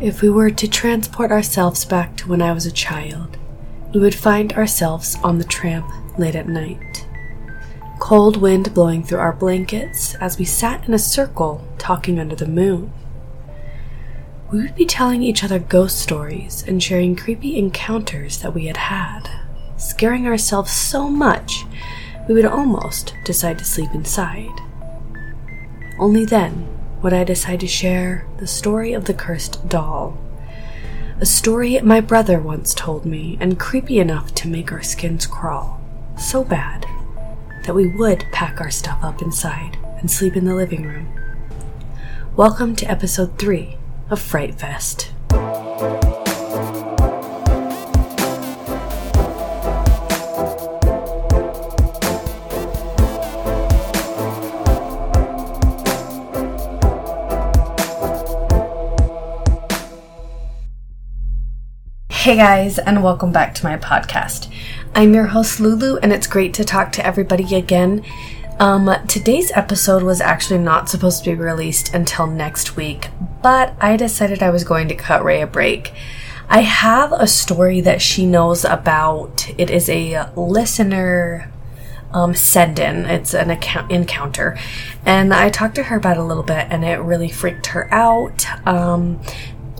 If we were to transport ourselves back to when I was a child, we would find ourselves on the tramp late at night. Cold wind blowing through our blankets as we sat in a circle talking under the moon. We would be telling each other ghost stories and sharing creepy encounters that we had had, scaring ourselves so much we would almost decide to sleep inside. Only then would I decide to share the story of the cursed doll. A story my brother once told me, and creepy enough to make our skins crawl. So bad that we would pack our stuff up inside and sleep in the living room. Welcome to episode 3 of Fright Fest. Hey guys, and welcome back to my podcast. I'm your host Lulu, and it's great to talk to everybody again. Um, today's episode was actually not supposed to be released until next week, but I decided I was going to cut Ray a break. I have a story that she knows about. It is a listener um, send in. It's an account encounter, and I talked to her about a little bit, and it really freaked her out. Um,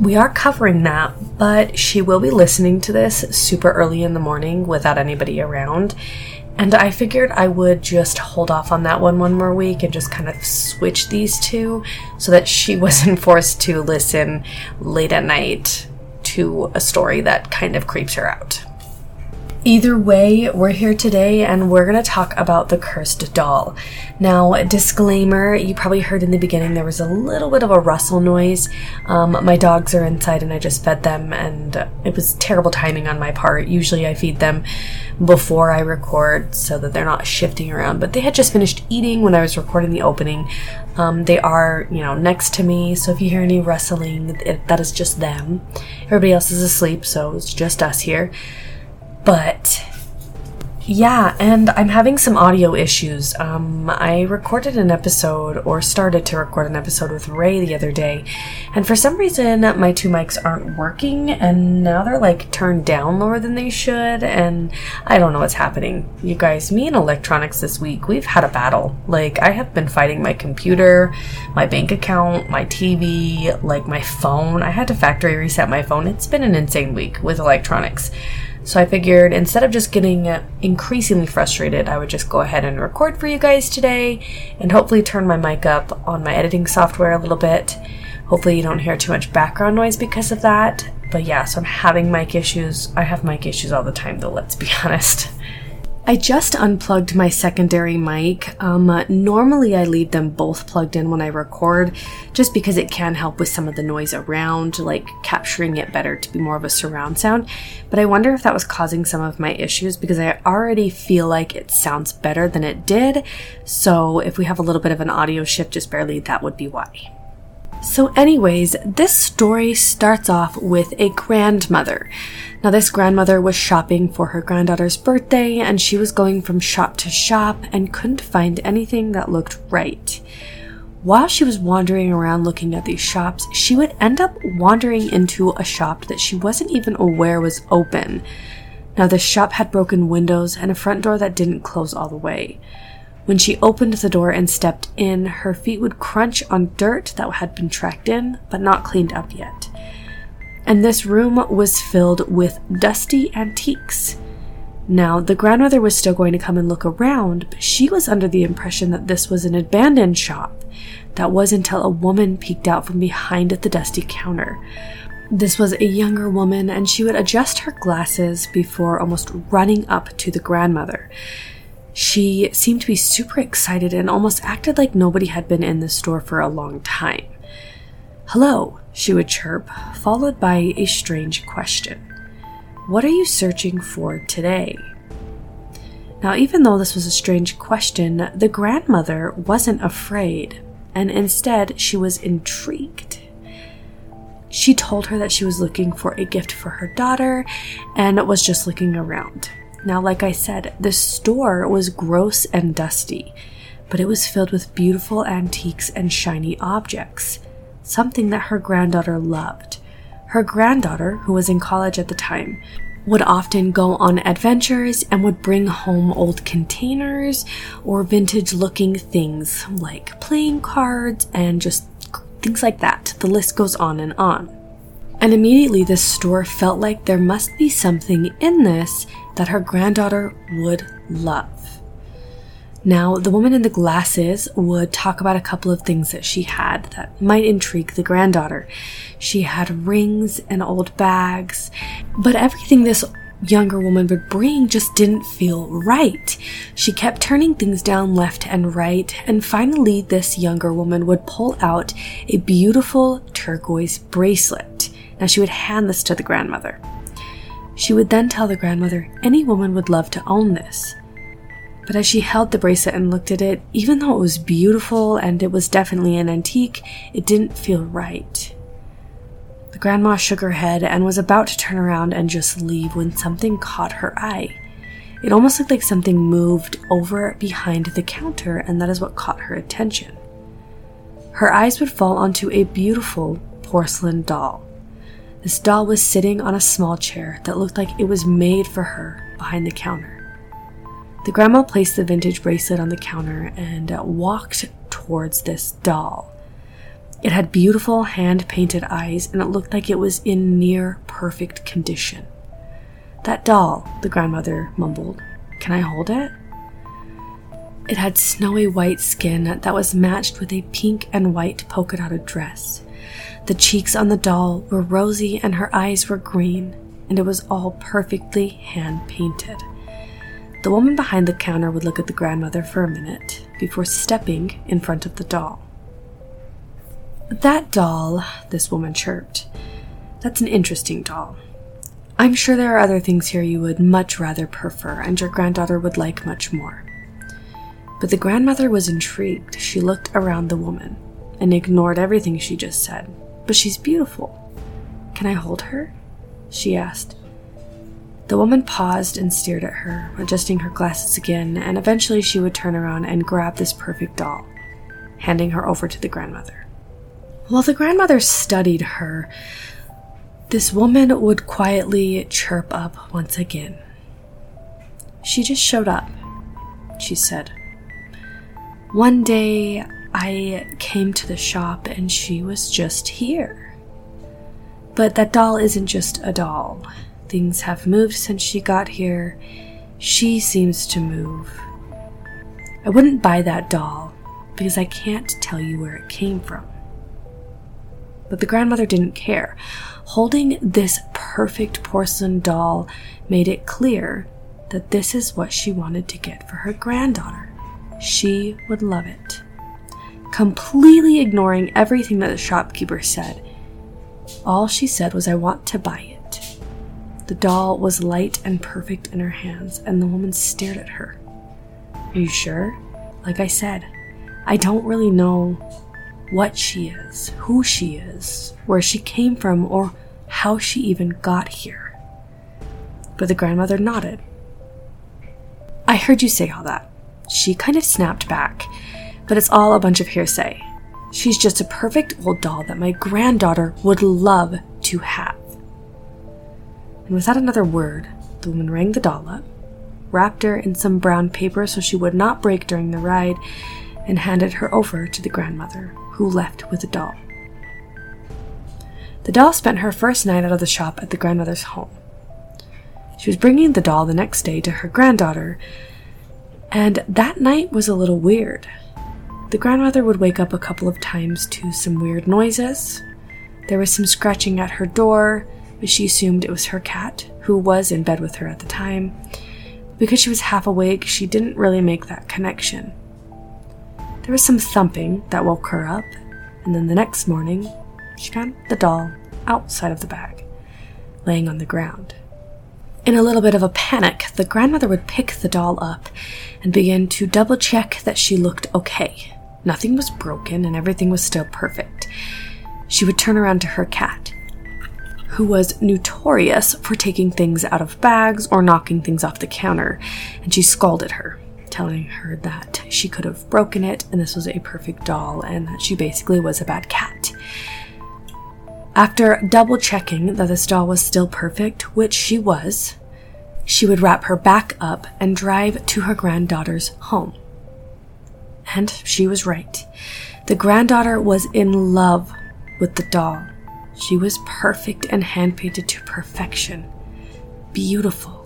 we are covering that, but she will be listening to this super early in the morning without anybody around. And I figured I would just hold off on that one one more week and just kind of switch these two so that she wasn't forced to listen late at night to a story that kind of creeps her out. Either way, we're here today and we're going to talk about the cursed doll. Now, disclaimer you probably heard in the beginning there was a little bit of a rustle noise. Um, my dogs are inside and I just fed them, and it was terrible timing on my part. Usually, I feed them before I record so that they're not shifting around, but they had just finished eating when I was recording the opening. Um, they are, you know, next to me, so if you hear any rustling, it, that is just them. Everybody else is asleep, so it's just us here. But yeah, and I'm having some audio issues. Um, I recorded an episode, or started to record an episode with Ray the other day, and for some reason my two mics aren't working, and now they're like turned down lower than they should, and I don't know what's happening. You guys, me and electronics this week, we've had a battle. Like, I have been fighting my computer, my bank account, my TV, like my phone. I had to factory reset my phone. It's been an insane week with electronics. So I figured instead of just getting uh, increasingly frustrated, I would just go ahead and record for you guys today and hopefully turn my mic up on my editing software a little bit. Hopefully, you don't hear too much background noise because of that. But yeah, so I'm having mic issues. I have mic issues all the time, though, let's be honest. I just unplugged my secondary mic. Um, uh, normally, I leave them both plugged in when I record, just because it can help with some of the noise around, like capturing it better to be more of a surround sound. But I wonder if that was causing some of my issues because I already feel like it sounds better than it did. So, if we have a little bit of an audio shift just barely, that would be why. So, anyways, this story starts off with a grandmother. Now, this grandmother was shopping for her granddaughter's birthday, and she was going from shop to shop and couldn't find anything that looked right. While she was wandering around looking at these shops, she would end up wandering into a shop that she wasn't even aware was open. Now, this shop had broken windows and a front door that didn't close all the way. When she opened the door and stepped in, her feet would crunch on dirt that had been tracked in, but not cleaned up yet. And this room was filled with dusty antiques. Now, the grandmother was still going to come and look around, but she was under the impression that this was an abandoned shop. That was until a woman peeked out from behind at the dusty counter. This was a younger woman, and she would adjust her glasses before almost running up to the grandmother. She seemed to be super excited and almost acted like nobody had been in the store for a long time. Hello, she would chirp, followed by a strange question What are you searching for today? Now, even though this was a strange question, the grandmother wasn't afraid, and instead she was intrigued. She told her that she was looking for a gift for her daughter and was just looking around. Now, like I said, the store was gross and dusty, but it was filled with beautiful antiques and shiny objects, something that her granddaughter loved. her granddaughter, who was in college at the time, would often go on adventures and would bring home old containers or vintage looking things like playing cards and just things like that. The list goes on and on. And immediately, this store felt like there must be something in this that her granddaughter would love. Now, the woman in the glasses would talk about a couple of things that she had that might intrigue the granddaughter. She had rings and old bags, but everything this younger woman would bring just didn't feel right. She kept turning things down left and right, and finally, this younger woman would pull out a beautiful turquoise bracelet. Now, she would hand this to the grandmother. She would then tell the grandmother any woman would love to own this. But as she held the bracelet and looked at it, even though it was beautiful and it was definitely an antique, it didn't feel right. The grandma shook her head and was about to turn around and just leave when something caught her eye. It almost looked like something moved over behind the counter, and that is what caught her attention. Her eyes would fall onto a beautiful porcelain doll. This doll was sitting on a small chair that looked like it was made for her behind the counter. The grandma placed the vintage bracelet on the counter and walked towards this doll. It had beautiful hand painted eyes and it looked like it was in near perfect condition. That doll, the grandmother mumbled. Can I hold it? It had snowy white skin that was matched with a pink and white polka dotted dress. The cheeks on the doll were rosy and her eyes were green, and it was all perfectly hand painted. The woman behind the counter would look at the grandmother for a minute before stepping in front of the doll. That doll, this woman chirped. That's an interesting doll. I'm sure there are other things here you would much rather prefer, and your granddaughter would like much more. But the grandmother was intrigued. She looked around the woman and ignored everything she just said. But she's beautiful. Can I hold her? She asked. The woman paused and stared at her, adjusting her glasses again, and eventually she would turn around and grab this perfect doll, handing her over to the grandmother. While the grandmother studied her, this woman would quietly chirp up once again. She just showed up, she said. One day I came to the shop and she was just here. But that doll isn't just a doll. Things have moved since she got here. She seems to move. I wouldn't buy that doll because I can't tell you where it came from. But the grandmother didn't care. Holding this perfect porcelain doll made it clear that this is what she wanted to get for her granddaughter. She would love it. Completely ignoring everything that the shopkeeper said, all she said was, I want to buy it. The doll was light and perfect in her hands, and the woman stared at her. Are you sure? Like I said, I don't really know what she is, who she is, where she came from, or how she even got here. But the grandmother nodded. I heard you say all that. She kind of snapped back, but it's all a bunch of hearsay. She's just a perfect old doll that my granddaughter would love to have and without another word, the woman rang the doll up, wrapped her in some brown paper so she would not break during the ride, and handed her over to the grandmother, who left with the doll. The doll spent her first night out of the shop at the grandmother's home. She was bringing the doll the next day to her granddaughter, and that night was a little weird. The grandmother would wake up a couple of times to some weird noises. There was some scratching at her door, but she assumed it was her cat, who was in bed with her at the time. Because she was half awake, she didn't really make that connection. There was some thumping that woke her up, and then the next morning, she found the doll outside of the bag, laying on the ground. In a little bit of a panic, the grandmother would pick the doll up and begin to double check that she looked okay. Nothing was broken and everything was still perfect. She would turn around to her cat who was notorious for taking things out of bags or knocking things off the counter, and she scolded her, telling her that she could have broken it and this was a perfect doll and that she basically was a bad cat. After double checking that this doll was still perfect, which she was, she would wrap her back up and drive to her granddaughter's home. And she was right. The granddaughter was in love with the doll. She was perfect and hand painted to perfection. Beautiful.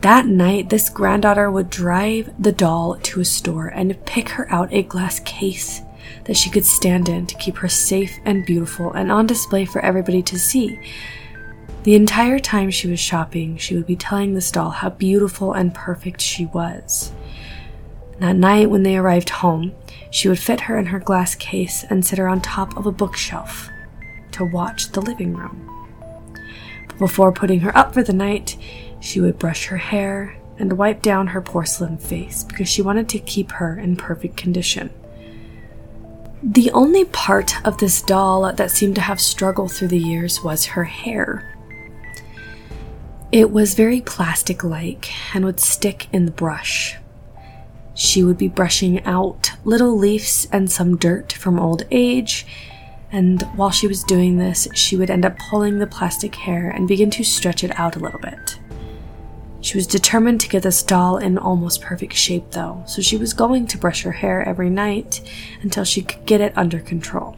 That night, this granddaughter would drive the doll to a store and pick her out a glass case that she could stand in to keep her safe and beautiful and on display for everybody to see. The entire time she was shopping, she would be telling this doll how beautiful and perfect she was. That night, when they arrived home, she would fit her in her glass case and sit her on top of a bookshelf to watch the living room. But before putting her up for the night, she would brush her hair and wipe down her porcelain face because she wanted to keep her in perfect condition. The only part of this doll that seemed to have struggled through the years was her hair. It was very plastic like and would stick in the brush. She would be brushing out little leaves and some dirt from old age, and while she was doing this, she would end up pulling the plastic hair and begin to stretch it out a little bit. She was determined to get this doll in almost perfect shape, though, so she was going to brush her hair every night until she could get it under control.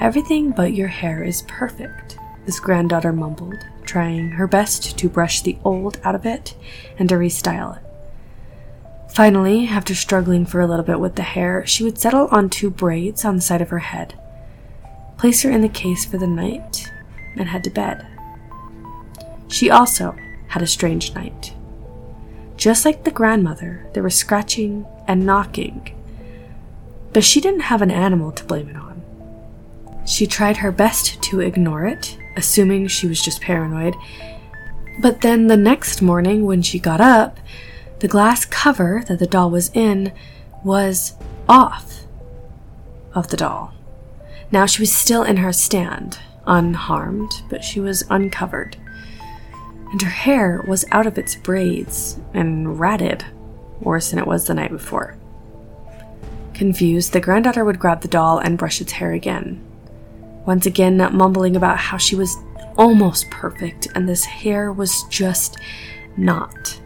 Everything but your hair is perfect, this granddaughter mumbled, trying her best to brush the old out of it and to restyle it. Finally, after struggling for a little bit with the hair, she would settle on two braids on the side of her head, place her in the case for the night, and head to bed. She also had a strange night. Just like the grandmother, there was scratching and knocking, but she didn't have an animal to blame it on. She tried her best to ignore it assuming she was just paranoid. But then the next morning, when she got up, the glass cover that the doll was in was off of the doll. Now she was still in her stand, unharmed, but she was uncovered. And her hair was out of its braids and ratted, worse than it was the night before. Confused, the granddaughter would grab the doll and brush its hair again, once again mumbling about how she was almost perfect and this hair was just not.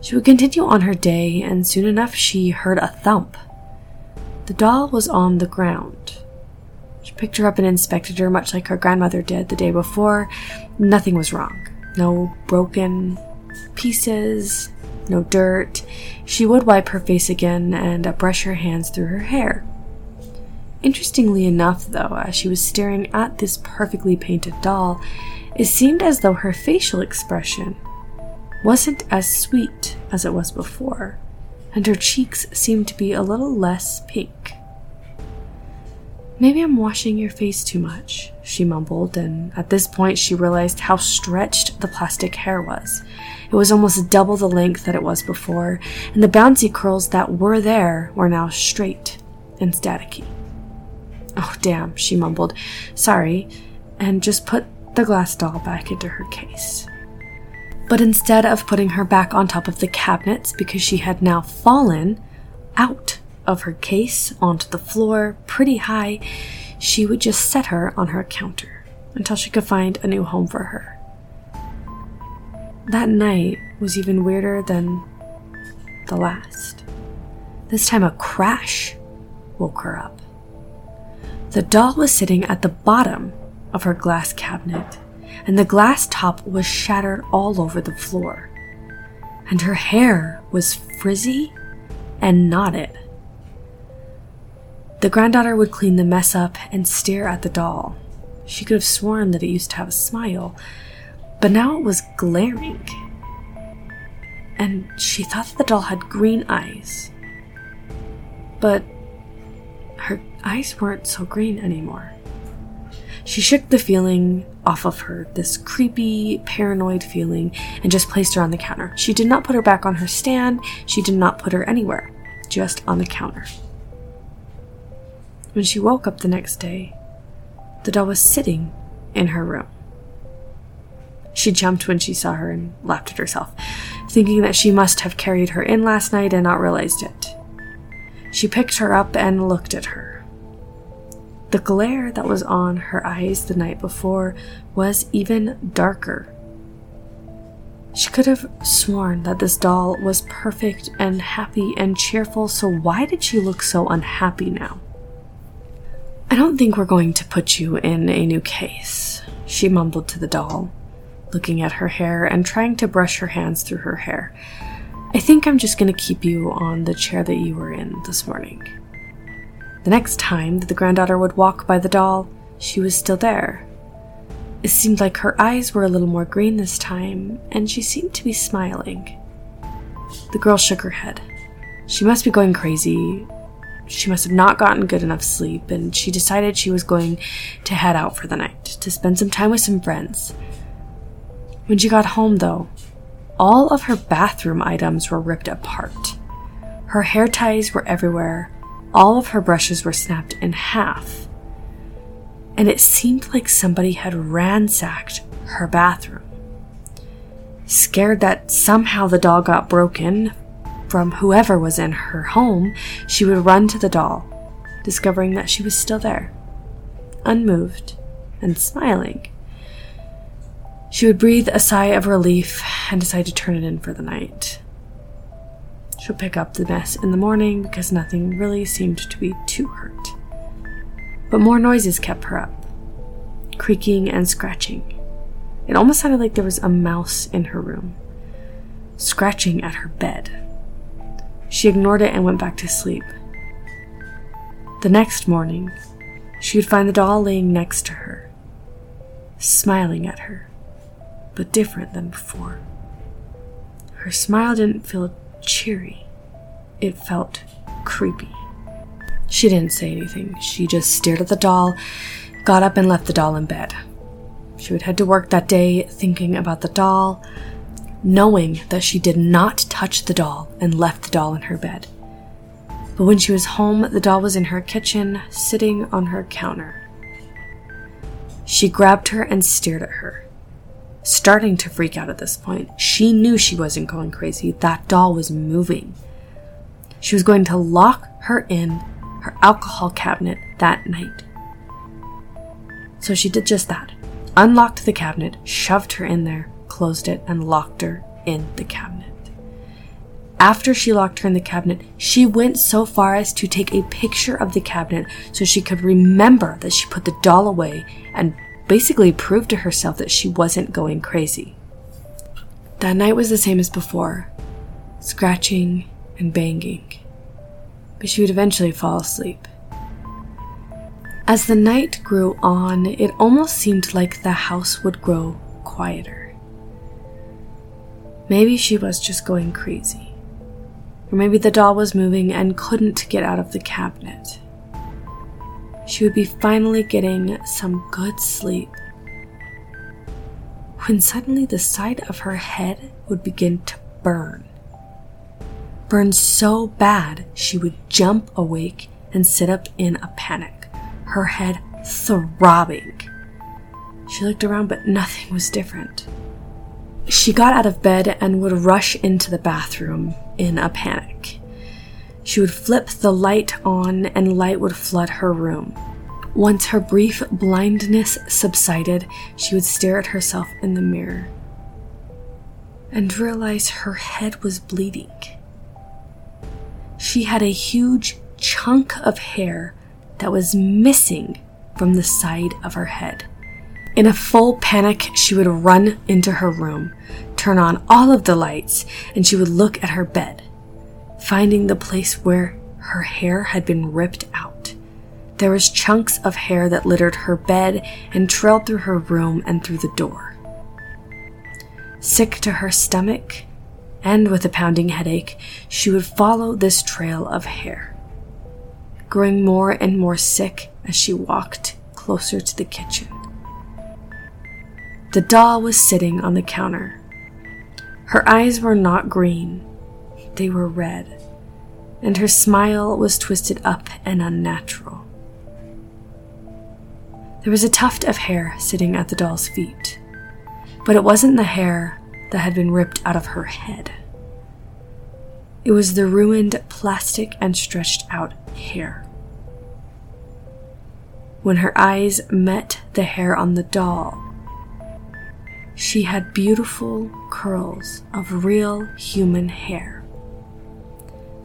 She would continue on her day, and soon enough she heard a thump. The doll was on the ground. She picked her up and inspected her, much like her grandmother did the day before. Nothing was wrong. No broken pieces, no dirt. She would wipe her face again and uh, brush her hands through her hair. Interestingly enough, though, as she was staring at this perfectly painted doll, it seemed as though her facial expression wasn't as sweet as it was before, and her cheeks seemed to be a little less pink. Maybe I'm washing your face too much, she mumbled, and at this point she realized how stretched the plastic hair was. It was almost double the length that it was before, and the bouncy curls that were there were now straight and staticky. Oh, damn, she mumbled. Sorry, and just put the glass doll back into her case. But instead of putting her back on top of the cabinets because she had now fallen out of her case onto the floor pretty high, she would just set her on her counter until she could find a new home for her. That night was even weirder than the last. This time a crash woke her up. The doll was sitting at the bottom of her glass cabinet, and the glass top was shattered all over the floor. And her hair was frizzy and knotted. The granddaughter would clean the mess up and stare at the doll. She could have sworn that it used to have a smile, but now it was glaring. And she thought that the doll had green eyes. But her eyes weren't so green anymore. She shook the feeling off of her, this creepy, paranoid feeling, and just placed her on the counter. She did not put her back on her stand, she did not put her anywhere, just on the counter. When she woke up the next day, the doll was sitting in her room. She jumped when she saw her and laughed at herself, thinking that she must have carried her in last night and not realized it. She picked her up and looked at her. The glare that was on her eyes the night before was even darker. She could have sworn that this doll was perfect and happy and cheerful, so why did she look so unhappy now? I don't think we're going to put you in a new case, she mumbled to the doll, looking at her hair and trying to brush her hands through her hair. I think I'm just going to keep you on the chair that you were in this morning. The next time that the granddaughter would walk by the doll, she was still there. It seemed like her eyes were a little more green this time, and she seemed to be smiling. The girl shook her head. She must be going crazy. She must have not gotten good enough sleep, and she decided she was going to head out for the night to spend some time with some friends. When she got home, though, all of her bathroom items were ripped apart. Her hair ties were everywhere, all of her brushes were snapped in half, and it seemed like somebody had ransacked her bathroom. Scared that somehow the doll got broken from whoever was in her home, she would run to the doll, discovering that she was still there, unmoved and smiling. She would breathe a sigh of relief and decide to turn it in for the night. She'll pick up the mess in the morning because nothing really seemed to be too hurt. But more noises kept her up creaking and scratching. It almost sounded like there was a mouse in her room, scratching at her bed. She ignored it and went back to sleep. The next morning, she would find the doll laying next to her, smiling at her, but different than before. Her smile didn't feel cheery. It felt creepy. She didn't say anything. She just stared at the doll, got up, and left the doll in bed. She would head to work that day thinking about the doll, knowing that she did not touch the doll and left the doll in her bed. But when she was home, the doll was in her kitchen, sitting on her counter. She grabbed her and stared at her starting to freak out at this point. She knew she wasn't going crazy. That doll was moving. She was going to lock her in her alcohol cabinet that night. So she did just that. Unlocked the cabinet, shoved her in there, closed it, and locked her in the cabinet. After she locked her in the cabinet, she went so far as to take a picture of the cabinet so she could remember that she put the doll away and basically proved to herself that she wasn't going crazy. That night was the same as before scratching and banging. But she would eventually fall asleep. As the night grew on, it almost seemed like the house would grow quieter. Maybe she was just going crazy. Or maybe the doll was moving and couldn't get out of the cabinet she would be finally getting some good sleep. When suddenly the side of her head would begin to burn. Burn so bad she would jump awake and sit up in a panic, her head throbbing. She looked around, but nothing was different. She got out of bed and would rush into the bathroom in a panic. She would flip the light on and light would flood her room. Once her brief blindness subsided, she would stare at herself in the mirror and realize her head was bleeding. She had a huge chunk of hair that was missing from the side of her head. In a full panic, she would run into her room, turn on all of the lights, and she would look at her bed finding the place where her hair had been ripped out. There was chunks of hair that littered her bed and trailed through her room and through the door. Sick to her stomach, and with a pounding headache, she would follow this trail of hair, growing more and more sick as she walked closer to the kitchen. The doll was sitting on the counter. Her eyes were not green, they were red, and her smile was twisted up and unnatural. There was a tuft of hair sitting at the doll's feet, but it wasn't the hair that had been ripped out of her head. It was the ruined plastic and stretched out hair. when her eyes met the hair on the doll. She had beautiful curls of real human hair.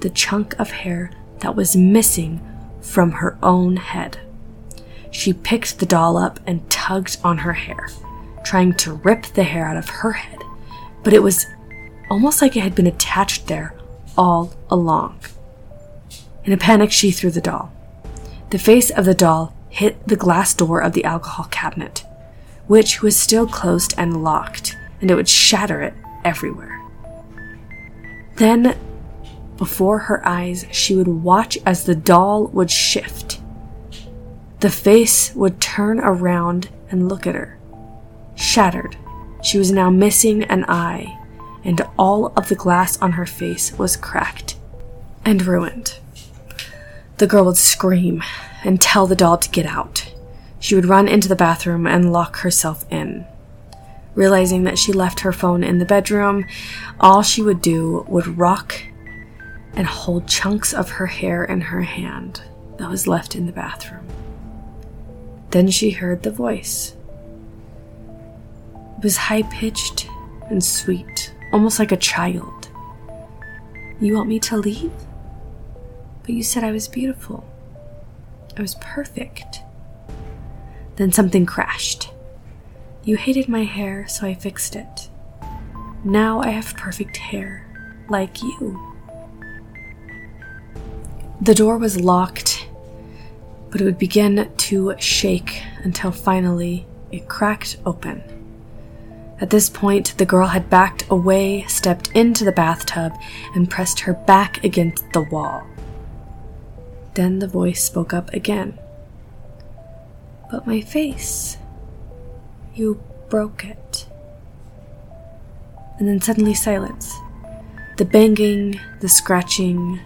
The chunk of hair that was missing from her own head. She picked the doll up and tugged on her hair, trying to rip the hair out of her head, but it was almost like it had been attached there all along. In a panic, she threw the doll. The face of the doll hit the glass door of the alcohol cabinet, which was still closed and locked, and it would shatter it everywhere. Then, before her eyes, she would watch as the doll would shift. The face would turn around and look at her. Shattered, she was now missing an eye, and all of the glass on her face was cracked and ruined. The girl would scream and tell the doll to get out. She would run into the bathroom and lock herself in. Realizing that she left her phone in the bedroom, all she would do would rock and hold chunks of her hair in her hand that was left in the bathroom. Then she heard the voice. It was high pitched and sweet, almost like a child. You want me to leave? But you said I was beautiful. I was perfect. Then something crashed. You hated my hair, so I fixed it. Now I have perfect hair, like you. The door was locked, but it would begin to shake until finally it cracked open. At this point, the girl had backed away, stepped into the bathtub, and pressed her back against the wall. Then the voice spoke up again. But my face. You broke it. And then suddenly silence. The banging, the scratching,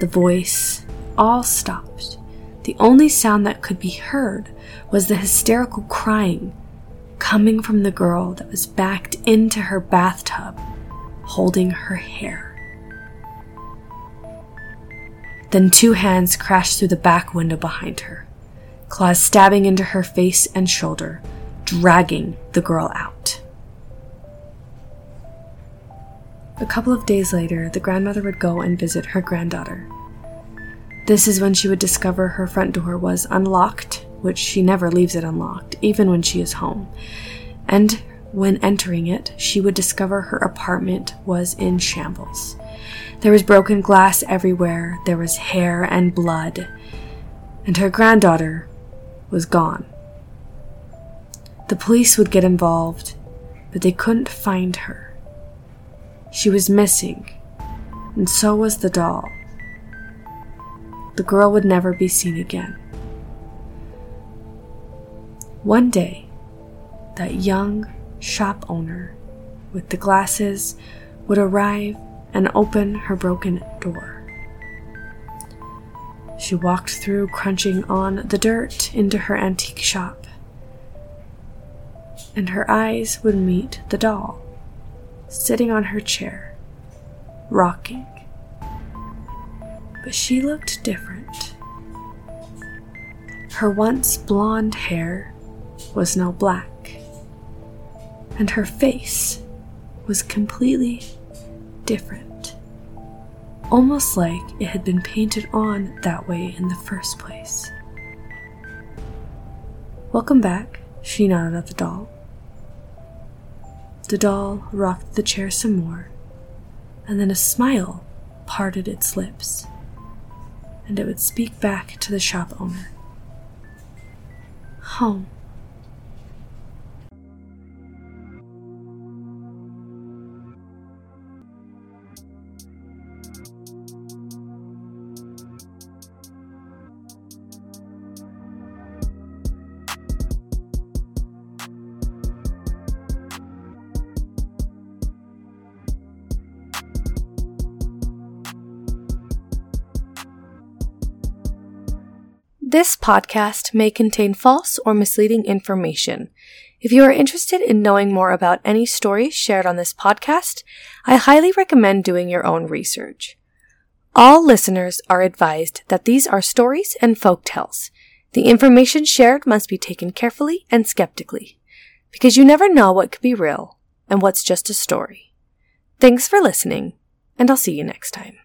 the voice all stopped. The only sound that could be heard was the hysterical crying coming from the girl that was backed into her bathtub, holding her hair. Then two hands crashed through the back window behind her, claws stabbing into her face and shoulder, dragging the girl out. A couple of days later, the grandmother would go and visit her granddaughter. This is when she would discover her front door was unlocked, which she never leaves it unlocked, even when she is home. And when entering it, she would discover her apartment was in shambles. There was broken glass everywhere, there was hair and blood, and her granddaughter was gone. The police would get involved, but they couldn't find her. She was missing, and so was the doll. The girl would never be seen again. One day, that young shop owner with the glasses would arrive and open her broken door. She walked through, crunching on the dirt, into her antique shop. And her eyes would meet the doll, sitting on her chair, rocking. But she looked different. Her once blonde hair was now black, and her face was completely different, almost like it had been painted on that way in the first place. Welcome back, she nodded at the doll. The doll rocked the chair some more, and then a smile parted its lips, and it would speak back to the shop owner. Home. This podcast may contain false or misleading information. If you are interested in knowing more about any stories shared on this podcast, I highly recommend doing your own research. All listeners are advised that these are stories and folk tales. The information shared must be taken carefully and skeptically, because you never know what could be real and what's just a story. Thanks for listening, and I'll see you next time.